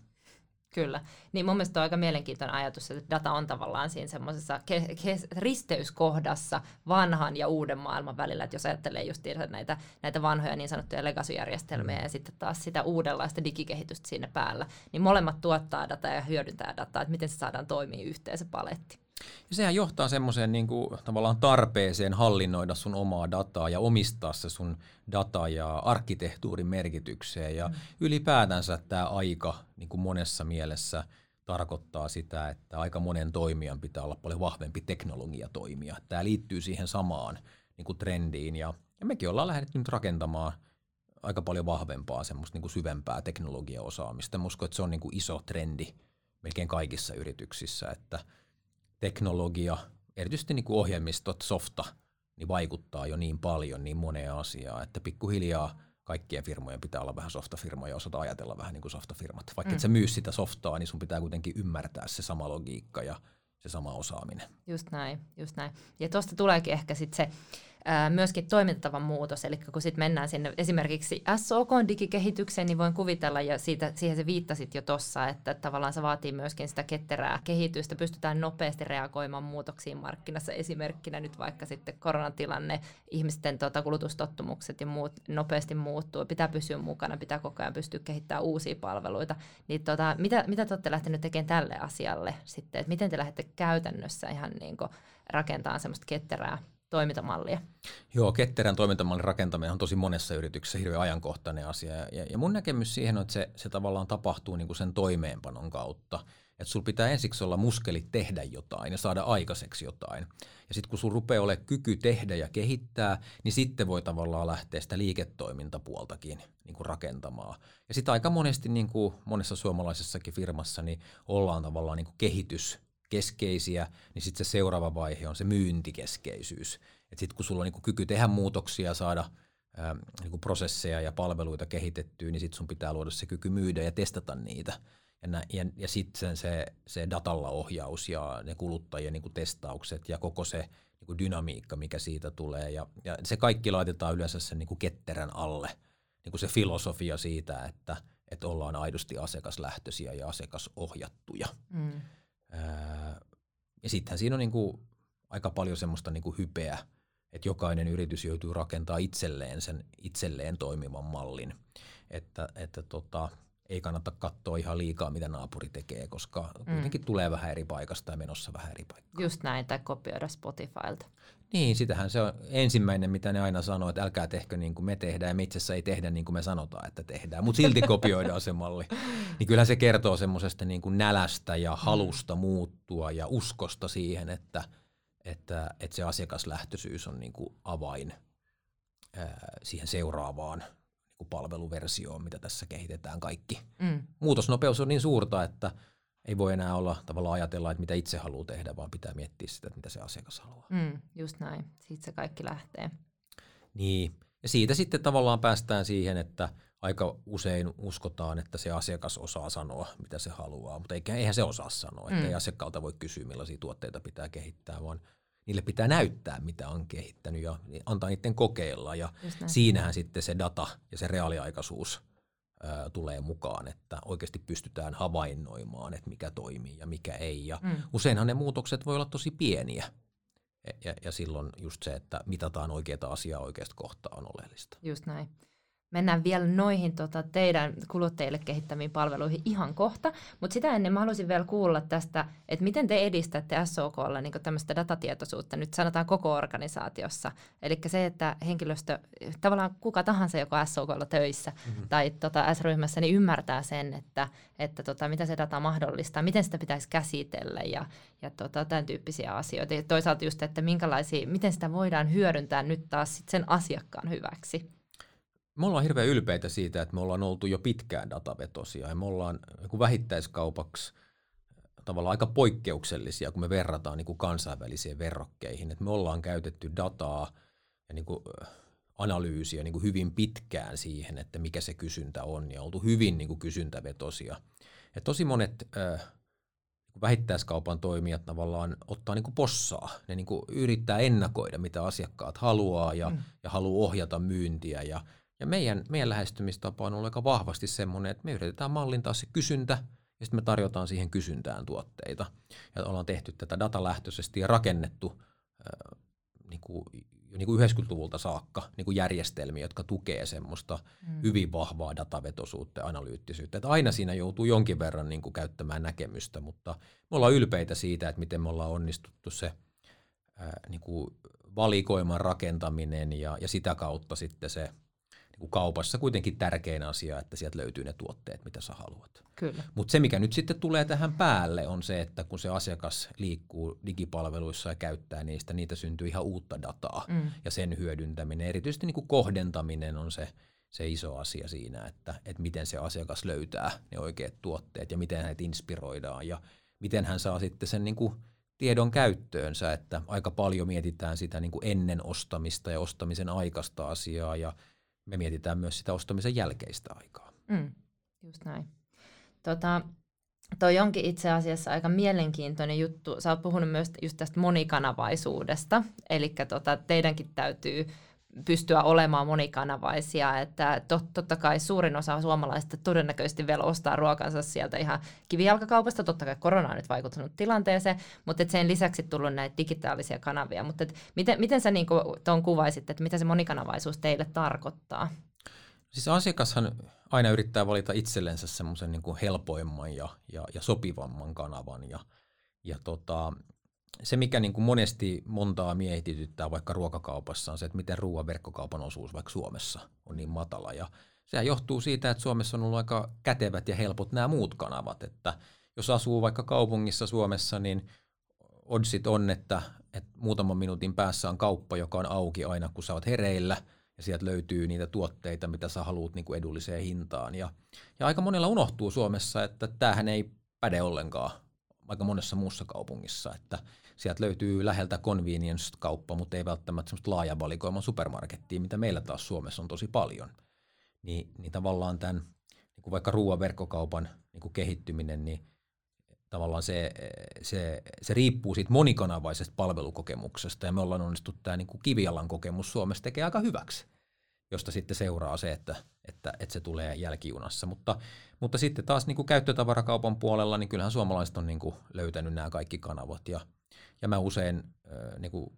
Kyllä. Niin mun mielestä on aika mielenkiintoinen ajatus, että data on tavallaan siinä semmoisessa ke- ke- risteyskohdassa vanhan ja uuden maailman välillä. Että jos ajattelee just näitä, näitä vanhoja niin sanottuja legacy-järjestelmiä mm. ja sitten taas sitä uudenlaista digikehitystä siinä päällä, niin molemmat tuottaa dataa ja hyödyntää dataa, että miten se saadaan toimia yhteen se paletti. Ja sehän johtaa semmoiseen niin kuin, tavallaan tarpeeseen hallinnoida sun omaa dataa ja omistaa se sun data ja arkkitehtuurin merkitykseen. Ja mm. ylipäätänsä tämä aika niin kuin monessa mielessä tarkoittaa sitä, että aika monen toimijan pitää olla paljon vahvempi teknologiatoimija. Tämä liittyy siihen samaan niin kuin trendiin ja, ja mekin ollaan lähdetty nyt rakentamaan aika paljon vahvempaa semmoista niin kuin syvempää teknologiaosaamista. Mä uskon, että se on niin kuin iso trendi melkein kaikissa yrityksissä, että – teknologia, erityisesti niin kuin ohjelmistot, softa, niin vaikuttaa jo niin paljon niin moneen asiaan, että pikkuhiljaa kaikkien firmojen pitää olla vähän softafirmoja ja osata ajatella vähän niin kuin softafirmat. Vaikka mm. et sä myy sitä softaa, niin sun pitää kuitenkin ymmärtää se sama logiikka ja se sama osaaminen. Just näin, just näin. Ja tuosta tuleekin ehkä sitten se myöskin toimintatavan muutos, eli kun sitten mennään sinne esimerkiksi SOK-digikehitykseen, niin voin kuvitella, ja siitä, siihen se viittasit jo tuossa, että tavallaan se vaatii myöskin sitä ketterää kehitystä, pystytään nopeasti reagoimaan muutoksiin markkinassa, esimerkkinä nyt vaikka sitten koronatilanne, ihmisten tota, kulutustottumukset ja muut nopeasti muuttuu, pitää pysyä mukana, pitää koko ajan pystyä kehittämään uusia palveluita, niin tota, mitä, mitä te olette lähteneet tekemään tälle asialle sitten, että miten te lähdette käytännössä ihan niin rakentamaan semmoista ketterää toimintamallia. Joo, ketterän toimintamallin rakentaminen on tosi monessa yrityksessä hirveän ajankohtainen asia. Ja, ja mun näkemys siihen on, että se, se tavallaan tapahtuu niin kuin sen toimeenpanon kautta. Että sulla pitää ensiksi olla muskelit tehdä jotain ja saada aikaiseksi jotain. Ja sitten kun sulla rupeaa olemaan kyky tehdä ja kehittää, niin sitten voi tavallaan lähteä sitä liiketoimintapuoltakin niin kuin rakentamaan. Ja sitten aika monesti niin kuin monessa suomalaisessakin firmassa niin ollaan tavallaan niin kuin kehitys keskeisiä, niin sitten se seuraava vaihe on se myyntikeskeisyys. Sitten kun sulla on niinku kyky tehdä muutoksia, saada ää, niinku prosesseja ja palveluita kehitettyä, niin sitten sun pitää luoda se kyky myydä ja testata niitä. Ja, nä, ja, ja sitten se, se datalla ohjaus ja ne kuluttajien niinku testaukset ja koko se niinku dynamiikka, mikä siitä tulee. Ja, ja se kaikki laitetaan yleensä sen niinku ketterän alle. Niinku se filosofia siitä, että, että ollaan aidosti asiakaslähtöisiä ja asiakasohjattuja. Mm. Ja sittenhän siinä on niin kuin aika paljon semmoista niin kuin hypeä, että jokainen yritys joutuu rakentaa itselleen sen itselleen toimivan mallin. Että, että tota, ei kannata katsoa ihan liikaa, mitä naapuri tekee, koska mm. kuitenkin tulee vähän eri paikasta ja menossa vähän eri paikkaa. Just näin, tai kopioida Spotifylta. Niin, sitähän se on ensimmäinen, mitä ne aina sanoo, että älkää tehkö niin kuin me tehdään, ja me itse ei tehdä niin kuin me sanotaan, että tehdään, mutta silti kopioidaan se malli. Niin kyllä se kertoo semmoisesta niin kuin nälästä ja mm. halusta muuttua ja uskosta siihen, että, että, että se asiakaslähtöisyys on niin kuin avain ää, siihen seuraavaan niin kuin palveluversioon, mitä tässä kehitetään kaikki. Mm. Muutosnopeus on niin suurta, että – ei voi enää olla tavallaan ajatella, että mitä itse haluaa tehdä, vaan pitää miettiä sitä, että mitä se asiakas haluaa. Mm, just näin. Siitä se kaikki lähtee. Niin. Ja siitä sitten tavallaan päästään siihen, että aika usein uskotaan, että se asiakas osaa sanoa, mitä se haluaa, mutta eihän se osaa sanoa. Mm. Että ei asiakkaalta voi kysyä, millaisia tuotteita pitää kehittää, vaan niille pitää näyttää, mitä on kehittänyt ja antaa niiden kokeilla. Ja siinähän sitten se data ja se reaaliaikaisuus tulee mukaan, että oikeasti pystytään havainnoimaan, että mikä toimii ja mikä ei. Ja mm. Useinhan ne muutokset voi olla tosi pieniä. Ja, ja, silloin just se, että mitataan oikeaa asiaa oikeasta kohtaa on oleellista. Just näin mennään vielä noihin tota, teidän kuluttajille kehittämiin palveluihin ihan kohta, mutta sitä ennen mä haluaisin vielä kuulla tästä, että miten te edistätte SOKlla niin tämmöistä datatietoisuutta, nyt sanotaan koko organisaatiossa. Eli se, että henkilöstö, tavallaan kuka tahansa, joka SOKlla töissä mm-hmm. tai tota, S-ryhmässä, niin ymmärtää sen, että, että tota, mitä se data mahdollistaa, miten sitä pitäisi käsitellä ja, ja tota, tämän tyyppisiä asioita. Ja toisaalta just, että minkälaisia, miten sitä voidaan hyödyntää nyt taas sit sen asiakkaan hyväksi. Me ollaan hirveän ylpeitä siitä, että me ollaan oltu jo pitkään datavetosia ja me ollaan niin vähittäiskaupaksi tavallaan aika poikkeuksellisia, kun me verrataan niin kuin kansainvälisiin verrokkeihin. Et me ollaan käytetty dataa ja niin kuin analyysiä niin kuin hyvin pitkään siihen, että mikä se kysyntä on ja oltu hyvin niin kuin kysyntävetosia. Ja tosi monet äh, vähittäiskaupan toimijat tavallaan ottaa niin kuin possaa. Ne niin kuin yrittää ennakoida, mitä asiakkaat haluaa ja, mm. ja haluaa ohjata myyntiä ja – ja meidän, meidän lähestymistapa on ollut aika vahvasti semmoinen, että me yritetään mallintaa se kysyntä, ja sitten me tarjotaan siihen kysyntään tuotteita. Ja ollaan tehty tätä datalähtöisesti ja rakennettu äh, niin kuin, niin kuin 90-luvulta saakka niin kuin järjestelmiä, jotka tukee semmoista mm. hyvin vahvaa datavetoisuutta ja analyyttisyyttä. Että aina siinä joutuu jonkin verran niin kuin käyttämään näkemystä, mutta me ollaan ylpeitä siitä, että miten me ollaan onnistuttu se äh, niin kuin valikoiman rakentaminen ja, ja sitä kautta sitten se – niin kaupassa kuitenkin tärkein asia, että sieltä löytyy ne tuotteet, mitä sä haluat. Mutta se, mikä nyt sitten tulee tähän päälle, on se, että kun se asiakas liikkuu digipalveluissa ja käyttää niistä, niitä syntyy ihan uutta dataa mm. ja sen hyödyntäminen, erityisesti niin kuin kohdentaminen on se, se iso asia siinä, että, että miten se asiakas löytää ne oikeat tuotteet ja miten hänet inspiroidaan ja miten hän saa sitten sen niin kuin tiedon käyttöönsä, että aika paljon mietitään sitä niin kuin ennen ostamista ja ostamisen aikaista asiaa ja me mietitään myös sitä ostamisen jälkeistä aikaa. Mm, just näin. Tota, toi onkin itse asiassa aika mielenkiintoinen juttu. Sä oot puhunut myös just tästä monikanavaisuudesta, eli tota, teidänkin täytyy pystyä olemaan monikanavaisia, että tot, totta kai suurin osa suomalaisista todennäköisesti vielä ostaa ruokansa sieltä ihan kivijalkakaupasta, totta kai korona on nyt vaikuttanut tilanteeseen, mutta et sen lisäksi tullut näitä digitaalisia kanavia, mutta et miten, miten sä niinku tuon kuvaisit, että mitä se monikanavaisuus teille tarkoittaa? Siis asiakashan aina yrittää valita itsellensä semmoisen niin helpoimman ja, ja, ja sopivamman kanavan ja, ja tota, se, mikä niin kuin monesti montaa mietityttää vaikka ruokakaupassa, on se, että miten ruoan verkkokaupan osuus vaikka Suomessa on niin matala. Ja sehän johtuu siitä, että Suomessa on ollut aika kätevät ja helpot nämä muut kanavat. Että jos asuu vaikka kaupungissa Suomessa, niin oddsit on, että, että muutaman minuutin päässä on kauppa, joka on auki aina, kun sä oot hereillä – ja sieltä löytyy niitä tuotteita, mitä sä haluat niin kuin edulliseen hintaan. Ja, ja aika monella unohtuu Suomessa, että tämähän ei päde ollenkaan aika monessa muussa kaupungissa, että sieltä löytyy läheltä convenience-kauppa, mutta ei välttämättä semmoista laaja valikoima supermarkettia, mitä meillä taas Suomessa on tosi paljon. Niin, niin tavallaan tämän niin kuin vaikka ruoan verkkokaupan niin kuin kehittyminen, niin tavallaan se, se, se riippuu siitä monikanavaisesta palvelukokemuksesta, ja me ollaan onnistuttu tämä niin kuin kivialan kokemus Suomessa tekee aika hyväksi, josta sitten seuraa se, että, että, että se tulee jälkijunassa. Mutta, mutta sitten taas niin kuin käyttötavarakaupan puolella, niin kyllähän suomalaiset on niin kuin löytänyt nämä kaikki kanavat, ja ja mä usein niin kuin,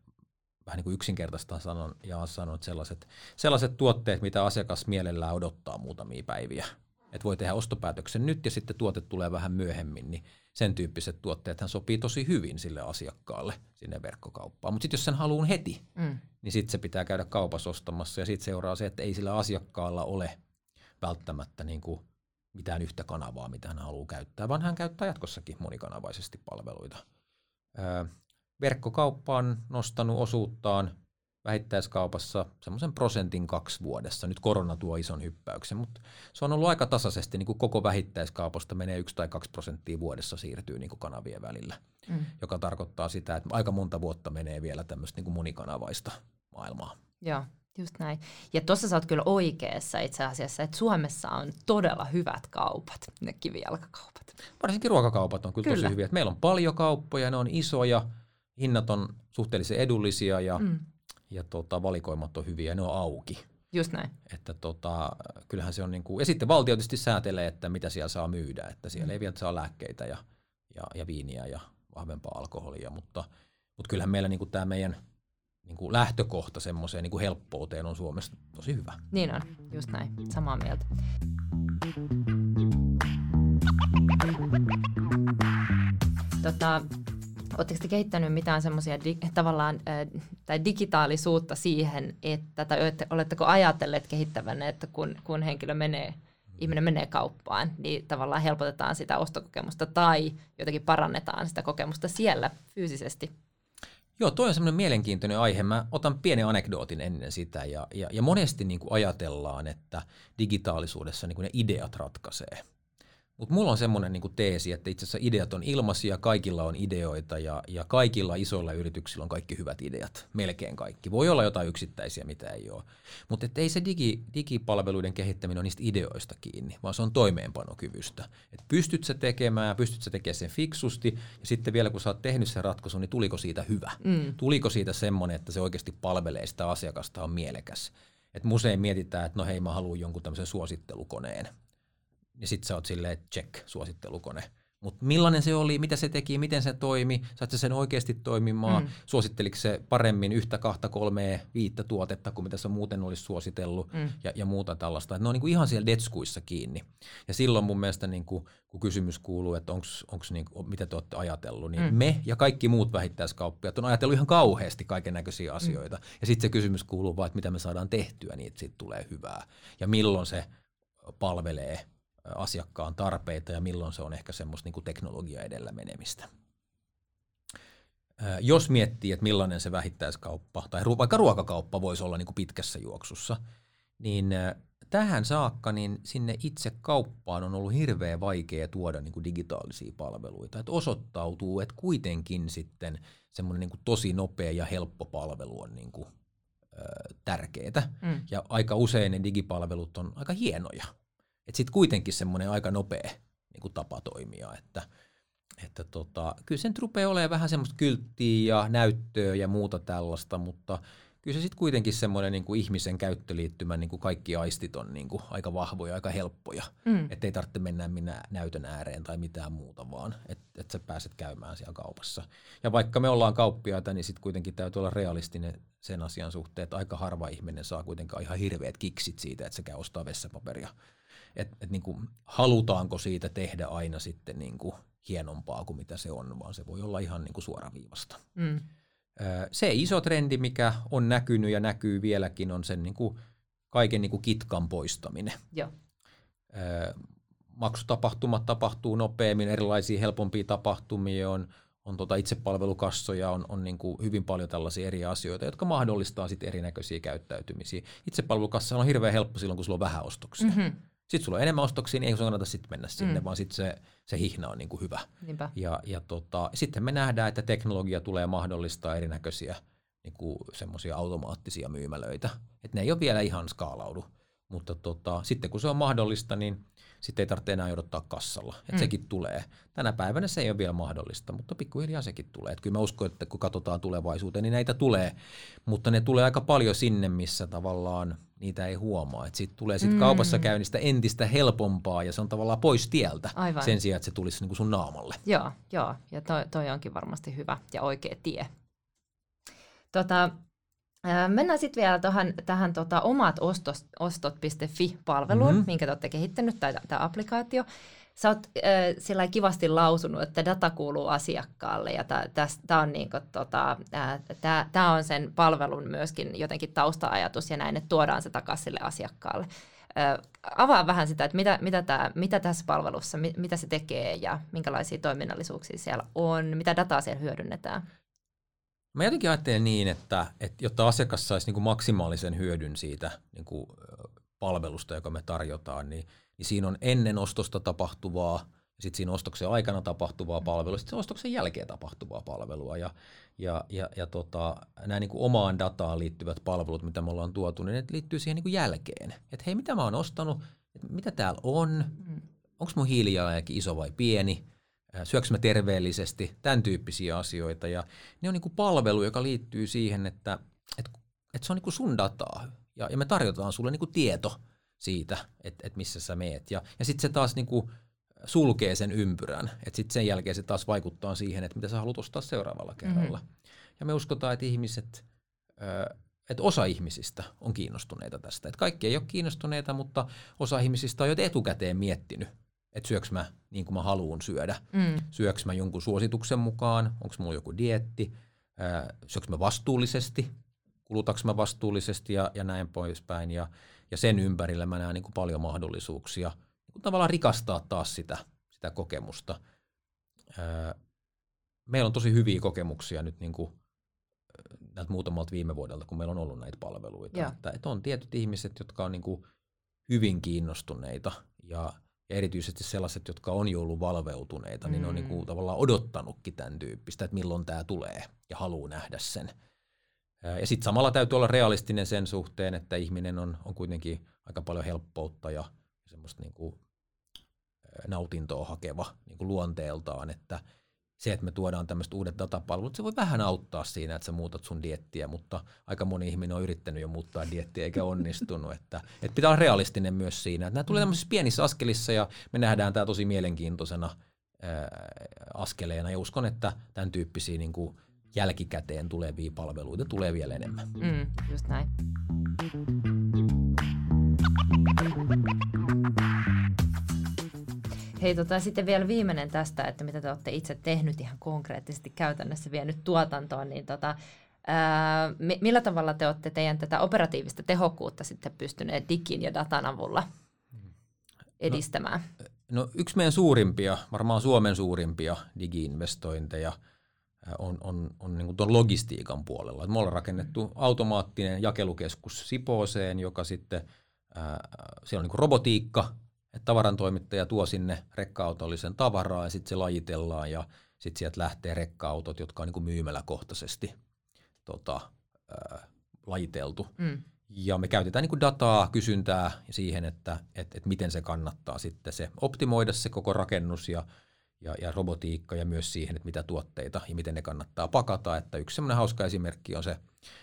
vähän niin kuin sanon ja sanon, että sellaiset, sellaiset tuotteet, mitä asiakas mielellään odottaa muutamia päiviä, että voi tehdä ostopäätöksen nyt ja sitten tuote tulee vähän myöhemmin, niin sen tyyppiset tuotteet sopii tosi hyvin sille asiakkaalle sinne verkkokauppaan. Mutta sitten jos sen haluaa heti, mm. niin sitten se pitää käydä kaupassa ostamassa ja sitten seuraa se, että ei sillä asiakkaalla ole välttämättä niin kuin mitään yhtä kanavaa, mitä hän haluaa käyttää, vaan hän käyttää jatkossakin monikanavaisesti palveluita verkkokauppa on nostanut osuuttaan vähittäiskaupassa semmoisen prosentin kaksi vuodessa. Nyt korona tuo ison hyppäyksen, mutta se on ollut aika tasaisesti, niin kuin koko vähittäiskaupasta menee yksi tai kaksi prosenttia vuodessa siirtyy niin kuin kanavien välillä, mm. joka tarkoittaa sitä, että aika monta vuotta menee vielä tämmöistä niin kuin monikanavaista maailmaa. Joo, just näin. Ja tuossa sä oot kyllä oikeassa itse asiassa, että Suomessa on todella hyvät kaupat, ne kivijalkakaupat. Varsinkin ruokakaupat on kyllä, kyllä. tosi hyviä. Meillä on paljon kauppoja, ne on isoja, hinnat on suhteellisen edullisia ja, mm. Ja tota, valikoimat on hyviä ja ne on auki. Just näin. Että tota, kyllähän se on niin kuin, ja sitten valtio tietysti säätelee, että mitä siellä saa myydä, että siellä mm. ei vielä saa lääkkeitä ja, ja, ja viiniä ja vahvempaa alkoholia, mutta, mutta kyllähän meillä niin kuin tämä meidän niin kuin lähtökohta semmoiseen niin kuin helppouteen on Suomessa tosi hyvä. Niin on, just näin, samaa mieltä. Tota, Oletteko te kehittänyt mitään semmoisia di- tavallaan äh, tai digitaalisuutta siihen, että, tai oletteko ajatelleet kehittävänne, että kun, kun henkilö menee, ihminen menee kauppaan, niin tavallaan helpotetaan sitä ostokokemusta tai jotenkin parannetaan sitä kokemusta siellä fyysisesti? Joo, tuo on semmoinen mielenkiintoinen aihe. Mä otan pienen anekdootin ennen sitä ja, ja, ja monesti niin kuin ajatellaan, että digitaalisuudessa niin kuin ne ideat ratkaisee. Mutta mulla on semmoinen niinku teesi, että itse asiassa ideat on ilmaisia, kaikilla on ideoita ja, ja kaikilla isoilla yrityksillä on kaikki hyvät ideat, melkein kaikki. Voi olla jotain yksittäisiä, mitä ei ole. Mutta ei se digi, digipalveluiden kehittäminen ole niistä ideoista kiinni, vaan se on toimeenpanokyvystä. Et pystyt sä tekemään, pystyt sä tekemään sen fiksusti ja sitten vielä kun sä oot tehnyt sen ratkaisun, niin tuliko siitä hyvä? Mm. Tuliko siitä semmoinen, että se oikeasti palvelee sitä asiakasta, on mielekäs? Et usein mietitään, että no hei mä haluan jonkun tämmöisen suosittelukoneen ja sitten sä oot silleen, check, suosittelukone. Mutta millainen se oli, mitä se teki, miten se toimi, sait sen oikeasti toimimaan, mm. suositteliko se paremmin yhtä, kahta, kolmea, viittä tuotetta kuin mitä se muuten olisi suositellut mm. ja, ja muuta tällaista. Et ne on niinku ihan siellä detskuissa kiinni. Ja silloin mun mielestä niinku, kun kysymys kuuluu, että onks, onks niinku, mitä te olette ajatellut, niin mm. me ja kaikki muut vähittäiskauppiat on ajatellut ihan kauheasti kaiken näköisiä asioita. Mm. Ja sitten se kysymys kuuluu vaan, että mitä me saadaan tehtyä niin, että siitä tulee hyvää. Ja milloin se palvelee asiakkaan tarpeita ja milloin se on ehkä semmoista niin kuin teknologia edellä menemistä. Jos miettii, että millainen se vähittäiskauppa tai vaikka ruokakauppa voisi olla niin kuin pitkässä juoksussa, niin tähän saakka niin sinne itse kauppaan on ollut hirveän vaikea tuoda niin kuin digitaalisia palveluita. Että osoittautuu, että kuitenkin sitten semmoinen niin kuin tosi nopea ja helppo palvelu on niin kuin, ö, tärkeää. Mm. Ja aika usein ne digipalvelut on aika hienoja. Että sitten kuitenkin semmoinen aika nopea niin kuin tapa toimia, että että tota, kyllä sen rupeaa olemaan vähän semmoista kylttiä ja näyttöä ja muuta tällaista, mutta kyllä se sitten kuitenkin semmoinen niin kuin ihmisen käyttöliittymä, niin kuin kaikki aistit on niin kuin aika vahvoja, aika helppoja. Mm. Että ei tarvitse mennä minä näytön ääreen tai mitään muuta, vaan että et sä pääset käymään siellä kaupassa. Ja vaikka me ollaan kauppiaita, niin sitten kuitenkin täytyy olla realistinen sen asian suhteen, että aika harva ihminen saa kuitenkaan ihan hirveät kiksit siitä, että se käy ostaa vessapaperia. Että et niin kuin, halutaanko siitä tehdä aina sitten niin kuin hienompaa kuin mitä se on, vaan se voi olla ihan niin kuin suoraviivasta. Mm. Se iso trendi, mikä on näkynyt ja näkyy vieläkin, on sen niin kuin kaiken niin kuin kitkan poistaminen. Joo. Maksutapahtumat tapahtuu nopeammin, erilaisia helpompia tapahtumia on, on tota itsepalvelukassoja, on, on niin kuin hyvin paljon tällaisia eri asioita, jotka mahdollistaa sitten erinäköisiä käyttäytymisiä. Itsepalvelukassa on hirveän helppo silloin, kun sulla on vähän ostoksia. Mm-hmm. Sitten sulla on enemmän ostoksia, niin ei sun kannata sitten mennä sinne, mm. vaan sitten se, se hihna on niinku hyvä. Niinpä. Ja, ja tota, sitten me nähdään, että teknologia tulee mahdollistaa erinäköisiä niinku semmoisia automaattisia myymälöitä. Et ne ei ole vielä ihan skaalaudu, mutta tota, sitten kun se on mahdollista, niin sitten ei tarvitse enää odottaa kassalla. Et mm. Sekin tulee. Tänä päivänä se ei ole vielä mahdollista, mutta pikkuhiljaa sekin tulee. Et kyllä mä uskon, että kun katsotaan tulevaisuuteen, niin näitä tulee, mutta ne tulee aika paljon sinne, missä tavallaan niitä ei huomaa. Sitten tulee sit mm. kaupassa käynnistä entistä helpompaa ja se on tavallaan pois tieltä Aivan. sen sijaan, että se tulisi niinku sun naamalle. Joo, joo. ja toi, toi onkin varmasti hyvä ja oikea tie. Tota, Mennään sitten vielä tohon, tähän tota, omat ostos, ostot.fi-palveluun, mm-hmm. minkä te olette kehittänyt, tai tämä applikaatio. Sä oot äh, kivasti lausunut, että data kuuluu asiakkaalle, ja tämä on, niinku, tota, äh, on sen palvelun myöskin jotenkin tausta-ajatus, ja näin, että tuodaan se takaisin sille asiakkaalle. Äh, avaa vähän sitä, että mitä, mitä, tää, mitä tässä palvelussa, mit, mitä se tekee, ja minkälaisia toiminnallisuuksia siellä on, mitä dataa siellä hyödynnetään. Mä jotenkin ajattelen niin, että, että jotta asiakas saisi niin kuin maksimaalisen hyödyn siitä niin kuin palvelusta, joka me tarjotaan, niin, niin siinä on ennen ostosta tapahtuvaa, sitten siinä ostoksen aikana tapahtuvaa palvelua, sitten ostoksen jälkeen tapahtuvaa palvelua. Ja, ja, ja, ja tota, nämä niin kuin omaan dataan liittyvät palvelut, mitä me ollaan tuotu, niin ne liittyy siihen niin kuin jälkeen. Että hei, mitä mä oon ostanut, että mitä täällä on, mm. onko mun hiilijalanjälki iso vai pieni, syökö mä terveellisesti, tämän tyyppisiä asioita. Ja ne on niin kuin palvelu, joka liittyy siihen, että, että, että se on niin kuin sun dataa. Ja, ja me tarjotaan sulle niin kuin tieto siitä, että, että missä sä meet. Ja, ja sitten se taas niin kuin sulkee sen ympyrän. Että sitten sen jälkeen se taas vaikuttaa siihen, että mitä sä haluat ostaa seuraavalla kerralla. Mm-hmm. Ja me uskotaan, että ihmiset, että osa ihmisistä on kiinnostuneita tästä. Että kaikki ei ole kiinnostuneita, mutta osa ihmisistä on jo etukäteen miettinyt, että syöks mä niin kuin mä haluan syödä. Mm. Syöks mä jonkun suosituksen mukaan, onko mulla joku dietti, syöks mä vastuullisesti, kulutaks mä vastuullisesti ja, ja näin poispäin. Ja, ja sen ympärillä mä näen niin kuin paljon mahdollisuuksia niin kuin tavallaan rikastaa taas sitä, sitä kokemusta. meillä on tosi hyviä kokemuksia nyt niin kuin näiltä muutamalta viime vuodelta, kun meillä on ollut näitä palveluita. Että, että on tietyt ihmiset, jotka on niin kuin hyvin kiinnostuneita ja – ja erityisesti sellaiset, jotka on jo ollut valveutuneita, mm. niin ne on niin kuin mm. tavallaan odottanutkin tämän tyyppistä, että milloin tämä tulee ja haluaa nähdä sen. Ja sitten samalla täytyy olla realistinen sen suhteen, että ihminen on, on kuitenkin aika paljon helppoutta ja semmoista niin kuin nautintoa hakeva niin kuin luonteeltaan, että – se, että me tuodaan tämmöiset uudet datapalvelut, se voi vähän auttaa siinä, että sä muutat sun diettiä, mutta aika moni ihminen on yrittänyt jo muuttaa diettiä eikä onnistunut. että, että pitää olla realistinen myös siinä. Että nämä tulee tämmöisissä pienissä askelissa ja me nähdään tämä tosi mielenkiintoisena ää, askeleena ja uskon, että tämän tyyppisiä niin kuin jälkikäteen tulevia palveluita tulee vielä enemmän. Mm, just näin. Hei, tota, sitten vielä viimeinen tästä, että mitä te olette itse tehnyt ihan konkreettisesti käytännössä vienyt tuotantoon, niin tota, ää, millä tavalla te olette teidän tätä operatiivista tehokkuutta sitten pystyneet digin ja datan avulla edistämään? No, no yksi meidän suurimpia, varmaan Suomen suurimpia digiinvestointeja on, on, on niin tuon logistiikan puolella. Me ollaan rakennettu automaattinen jakelukeskus Sipooseen, joka sitten ää, siellä on niin robotiikka, että tavarantoimittaja tuo sinne rekka-autollisen tavaraa ja sitten se lajitellaan ja sitten sieltä lähtee rekka-autot, jotka on niin myymäläkohtaisesti tota, ää, lajiteltu. Mm. Ja me käytetään niin dataa, kysyntää siihen, että et, et miten se kannattaa sitten se optimoida se koko rakennus ja, ja, ja robotiikka ja myös siihen, että mitä tuotteita ja miten ne kannattaa pakata. Että yksi semmoinen hauska esimerkki on se,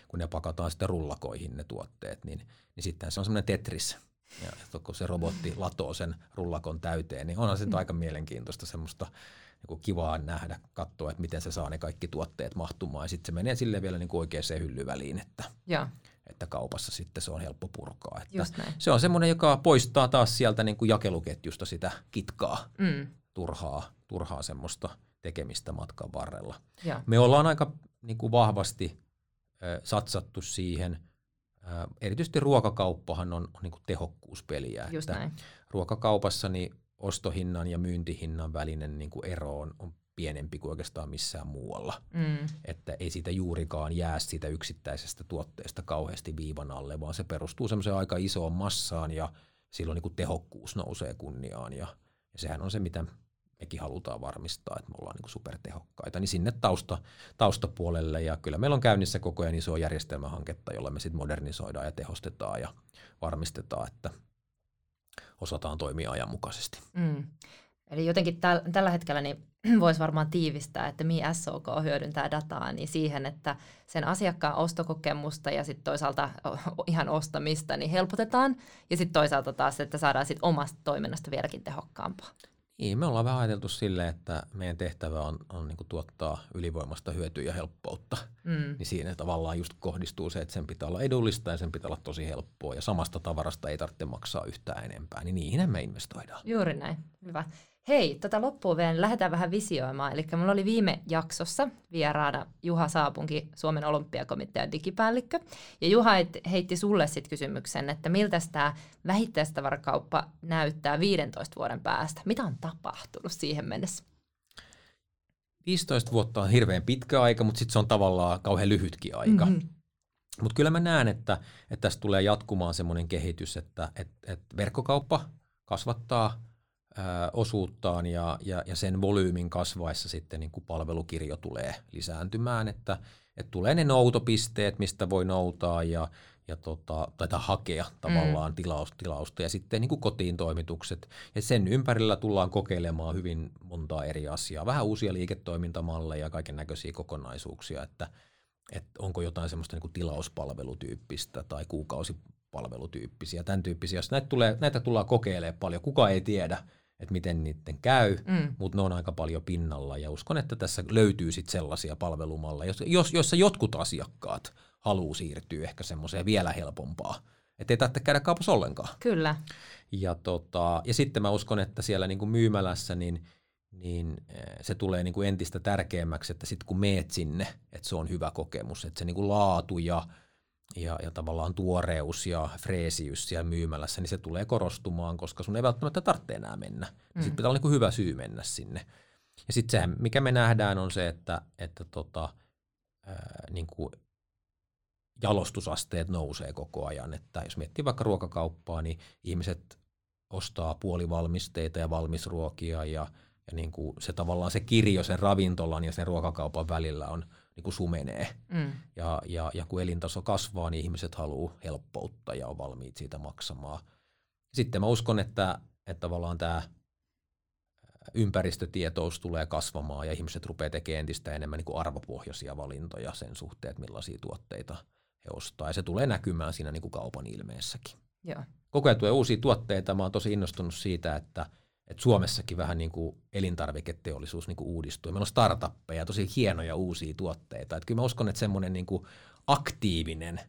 kun ne pakataan sitten rullakoihin ne tuotteet, niin, niin sitten se on semmoinen tetris. Ja kun se robotti latoo sen rullakon täyteen, niin onhan se mm. aika mielenkiintoista semmoista niin kivaa nähdä, katsoa, että miten se saa ne kaikki tuotteet mahtumaan. Ja sitten se menee sille vielä niin kuin oikeaan hyllyväliin, että, ja. että kaupassa sitten se on helppo purkaa. Että se on semmoinen, joka poistaa taas sieltä niin kuin jakeluketjusta sitä kitkaa, mm. Turhaa, turhaa semmoista tekemistä matkan varrella. Ja. Me ollaan aika niin kuin vahvasti ö, satsattu siihen. Ö, erityisesti ruokakauppahan on, on niin kuin tehokkuuspeliä. Just että näin. Ruokakaupassa niin ostohinnan ja myyntihinnan välinen niin kuin ero on, on pienempi kuin oikeastaan missään muualla. Mm. Että ei siitä juurikaan jää siitä yksittäisestä tuotteesta kauheasti viivan alle, vaan se perustuu semmoiseen aika isoon massaan ja silloin niin kuin tehokkuus nousee kunniaan. Ja, ja sehän on se, mitä mekin halutaan varmistaa, että me ollaan niin supertehokkaita, niin sinne tausta, taustapuolelle. Ja kyllä meillä on käynnissä koko ajan iso järjestelmähanketta, jolla me sitten modernisoidaan ja tehostetaan ja varmistetaan, että – osataan toimia ajanmukaisesti. Mm. Eli jotenkin täl, tällä hetkellä niin voisi varmaan tiivistää, että mi SOK hyödyntää dataa niin siihen, että sen asiakkaan ostokokemusta ja sitten toisaalta ihan ostamista niin helpotetaan ja sitten toisaalta taas, että saadaan sit omasta toiminnasta vieläkin tehokkaampaa. Niin, me ollaan vähän ajateltu sille, että meidän tehtävä on, on niin tuottaa ylivoimasta hyötyä ja helppoutta. Mm. Niin siinä tavallaan just kohdistuu se, että sen pitää olla edullista ja sen pitää olla tosi helppoa ja samasta tavarasta ei tarvitse maksaa yhtään enempää, niin niihin me investoidaan. Juuri näin, hyvä. Hei, tätä loppuun vielä lähdetään vähän visioimaan. Eli mulla oli viime jaksossa vieraana Juha Saapunki, Suomen olympiakomitean digipäällikkö. Ja Juha heitti sulle sitten kysymyksen, että miltä tämä vähittäistavarakauppa näyttää 15 vuoden päästä. Mitä on tapahtunut siihen mennessä? 15 vuotta on hirveän pitkä aika, mutta sitten se on tavallaan kauhean lyhytkin aika. Mm-hmm. Mutta kyllä mä näen, että, että tästä tulee jatkumaan semmoinen kehitys, että, että, että verkkokauppa kasvattaa osuuttaan ja, ja, ja sen volyymin kasvaessa sitten niin kuin palvelukirjo tulee lisääntymään, että, että tulee ne noutopisteet, mistä voi noutaa ja, ja tota, tai hakea tavallaan mm. tilaus, tilausta ja sitten niin kuin kotiin toimitukset. Ja sen ympärillä tullaan kokeilemaan hyvin montaa eri asiaa, vähän uusia liiketoimintamalleja ja kaiken näköisiä kokonaisuuksia, että, että onko jotain semmoista niin kuin tilauspalvelutyyppistä tai kuukausipalvelutyyppisiä, tämän tyyppisiä. Näitä, tulee, näitä tullaan kokeilemaan paljon, kuka ei tiedä, että miten niiden käy, mm. mutta ne on aika paljon pinnalla ja uskon, että tässä löytyy sitten sellaisia palvelumalleja, jos, joissa jotkut asiakkaat haluaa siirtyä ehkä semmoiseen vielä helpompaa, että ei tarvitse käydä kaupassa ollenkaan. Kyllä. Ja, tota, ja sitten mä uskon, että siellä niin kuin myymälässä niin, niin eh, se tulee niin kuin entistä tärkeämmäksi, että sitten kun meet sinne, että se on hyvä kokemus, että se niin kuin laatu ja ja, ja tavallaan tuoreus ja freesiys siellä myymälässä, niin se tulee korostumaan, koska sun ei välttämättä tarvitse enää mennä. Mm. Sitten pitää olla niin hyvä syy mennä sinne. Ja sitten se, mikä me nähdään, on se, että, että tota, ää, niin kuin jalostusasteet nousee koko ajan. Että jos miettii vaikka ruokakauppaa, niin ihmiset ostaa puolivalmisteita ja valmisruokia ja, ja niin kuin se tavallaan se kirjo sen ravintolan ja sen ruokakaupan välillä on – niin kuin sumenee. Mm. Ja, ja, ja kun elintaso kasvaa, niin ihmiset haluaa helppoutta ja on valmiit siitä maksamaan. Sitten mä uskon, että, että tavallaan tämä ympäristötietous tulee kasvamaan ja ihmiset rupeaa tekemään entistä enemmän niin kuin arvopohjaisia valintoja sen suhteen, että millaisia tuotteita he ostaa. Ja se tulee näkymään siinä niin kuin kaupan ilmeessäkin. Joo. Koko ajan tulee uusia tuotteita. Mä oon tosi innostunut siitä, että – että Suomessakin vähän niin kuin elintarviketeollisuus niin kuin uudistuu. Meillä on startuppeja, tosi hienoja uusia tuotteita. Että kyllä mä uskon, että semmoinen niin kuin aktiivinen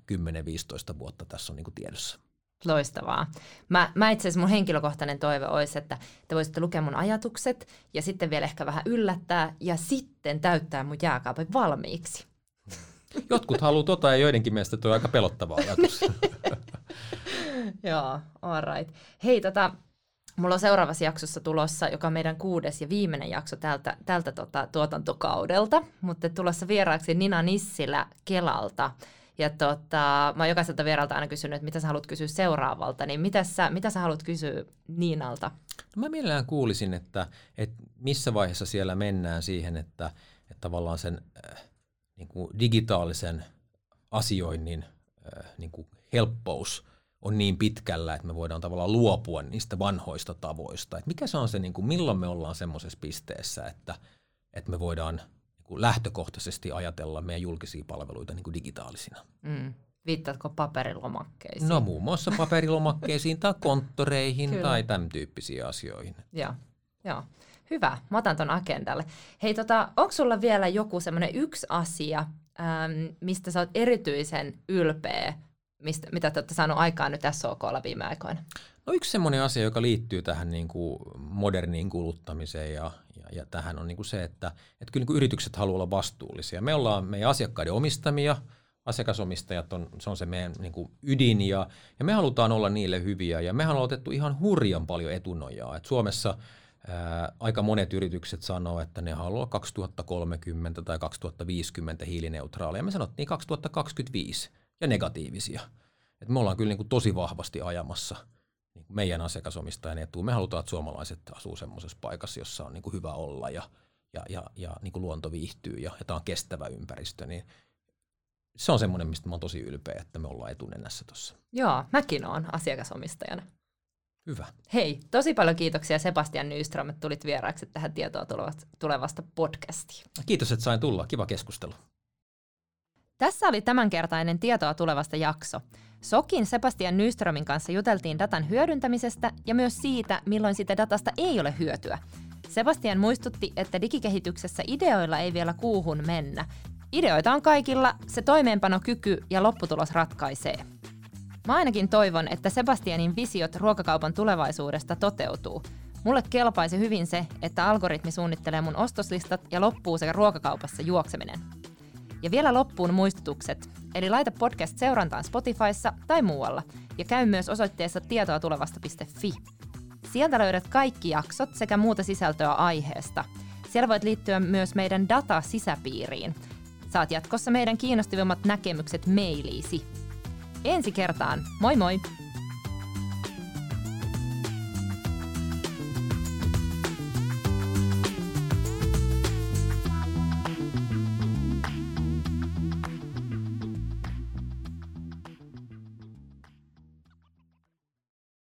10-15 vuotta tässä on niin kuin tiedossa. Loistavaa. Mä, mä itse asiassa mun henkilökohtainen toive olisi, että te voisitte lukea mun ajatukset ja sitten vielä ehkä vähän yllättää ja sitten täyttää mun jääkaapin valmiiksi. Jotkut haluaa tota ja joidenkin mielestä tuo on aika pelottava ajatus. Joo, all right. Hei, tota, Mulla on seuraavassa jaksossa tulossa, joka on meidän kuudes ja viimeinen jakso tältä, tältä tota, tuotantokaudelta, mutta tulossa vieraaksi Nina Nissilä Kelalta. Ja tota, mä oon jokaiselta vieralta aina kysynyt, että mitä sä haluat kysyä seuraavalta, niin mitä sä, mitä sä haluat kysyä Niinalta? No mä mielellään kuulisin, että, että missä vaiheessa siellä mennään siihen, että, että tavallaan sen äh, niin kuin digitaalisen asioinnin äh, niin kuin helppous on niin pitkällä, että me voidaan tavallaan luopua niistä vanhoista tavoista. Että mikä se on se, niin kuin, milloin me ollaan semmoisessa pisteessä, että, että me voidaan niin kuin lähtökohtaisesti ajatella meidän julkisia palveluita niin kuin digitaalisina. Mm. Viittaatko paperilomakkeisiin? No muun muassa paperilomakkeisiin tai konttoreihin tai tämän tyyppisiin asioihin. Joo, joo. Hyvä, mä otan ton agendalle. Hei, tota, onko sulla vielä joku semmoinen yksi asia, äm, mistä sä oot erityisen ylpeä, mistä, mitä te olette saaneet aikaan nyt SOKlla viime aikoina? No yksi semmoinen asia, joka liittyy tähän niin kuin moderniin kuluttamiseen ja, ja, ja tähän on niin kuin se, että, että kyllä niin kuin yritykset haluaa olla vastuullisia. Me ollaan meidän asiakkaiden omistamia, asiakasomistajat on, se on se meidän niin kuin ydin ja, ja me halutaan olla niille hyviä ja mehän ollaan otettu ihan hurjan paljon etunojaa. Et Suomessa ää, aika monet yritykset sanoo, että ne haluaa 2030 tai 2050 hiilineutraaleja. Me sanottiin 2025 ja negatiivisia. Et me ollaan kyllä niin kuin tosi vahvasti ajamassa niin kuin meidän asiakasomistajan etuun. Me halutaan, että suomalaiset asuu semmoisessa paikassa, jossa on niin kuin hyvä olla ja, ja, ja, ja niin kuin luonto viihtyy ja, ja tämä on kestävä ympäristö. Niin se on semmoinen, mistä mä oon tosi ylpeä, että me ollaan etunenässä tuossa. Joo, mäkin oon asiakasomistajana. Hyvä. Hei, tosi paljon kiitoksia Sebastian Nyström, että tulit vieraaksi tähän tietoa tulevasta podcastiin. Kiitos, että sain tulla. Kiva keskustelu. Tässä oli tämänkertainen tietoa tulevasta jakso. Sokin Sebastian Nyströmin kanssa juteltiin datan hyödyntämisestä ja myös siitä, milloin sitä datasta ei ole hyötyä. Sebastian muistutti, että digikehityksessä ideoilla ei vielä kuuhun mennä. Ideoita on kaikilla, se toimeenpanokyky ja lopputulos ratkaisee. Mä ainakin toivon, että Sebastianin visiot ruokakaupan tulevaisuudesta toteutuu. Mulle kelpaisi hyvin se, että algoritmi suunnittelee mun ostoslistat ja loppuu sekä ruokakaupassa juokseminen. Ja vielä loppuun muistutukset, eli laita podcast seurantaan Spotifyssa tai muualla, ja käy myös osoitteessa tietoatulevasta.fi. Sieltä löydät kaikki jaksot sekä muuta sisältöä aiheesta. Siellä voit liittyä myös meidän data-sisäpiiriin. Saat jatkossa meidän kiinnostavimmat näkemykset mailiisi. Ensi kertaan, moi moi!